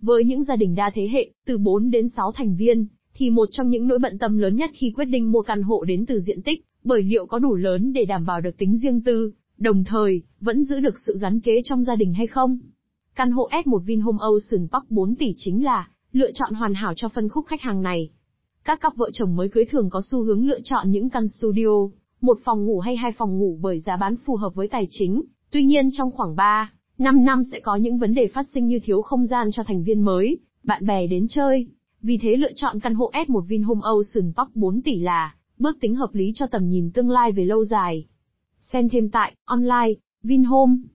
Với những gia đình đa thế hệ, từ 4 đến 6 thành viên, thì một trong những nỗi bận tâm lớn nhất khi quyết định mua căn hộ đến từ diện tích, bởi liệu có đủ lớn để đảm bảo được tính riêng tư, đồng thời, vẫn giữ được sự gắn kế trong gia đình hay không? Căn hộ S1 Vinhome Ocean Park 4 tỷ chính là lựa chọn hoàn hảo cho phân khúc khách hàng này. Các cặp vợ chồng mới cưới thường có xu hướng lựa chọn những căn studio, một phòng ngủ hay hai phòng ngủ bởi giá bán phù hợp với tài chính. Tuy nhiên trong khoảng 3, 5 năm sẽ có những vấn đề phát sinh như thiếu không gian cho thành viên mới, bạn bè đến chơi. Vì thế lựa chọn căn hộ S1 Vinhome Ocean Park 4 tỷ là bước tính hợp lý cho tầm nhìn tương lai về lâu dài. Xem thêm tại online Vinhome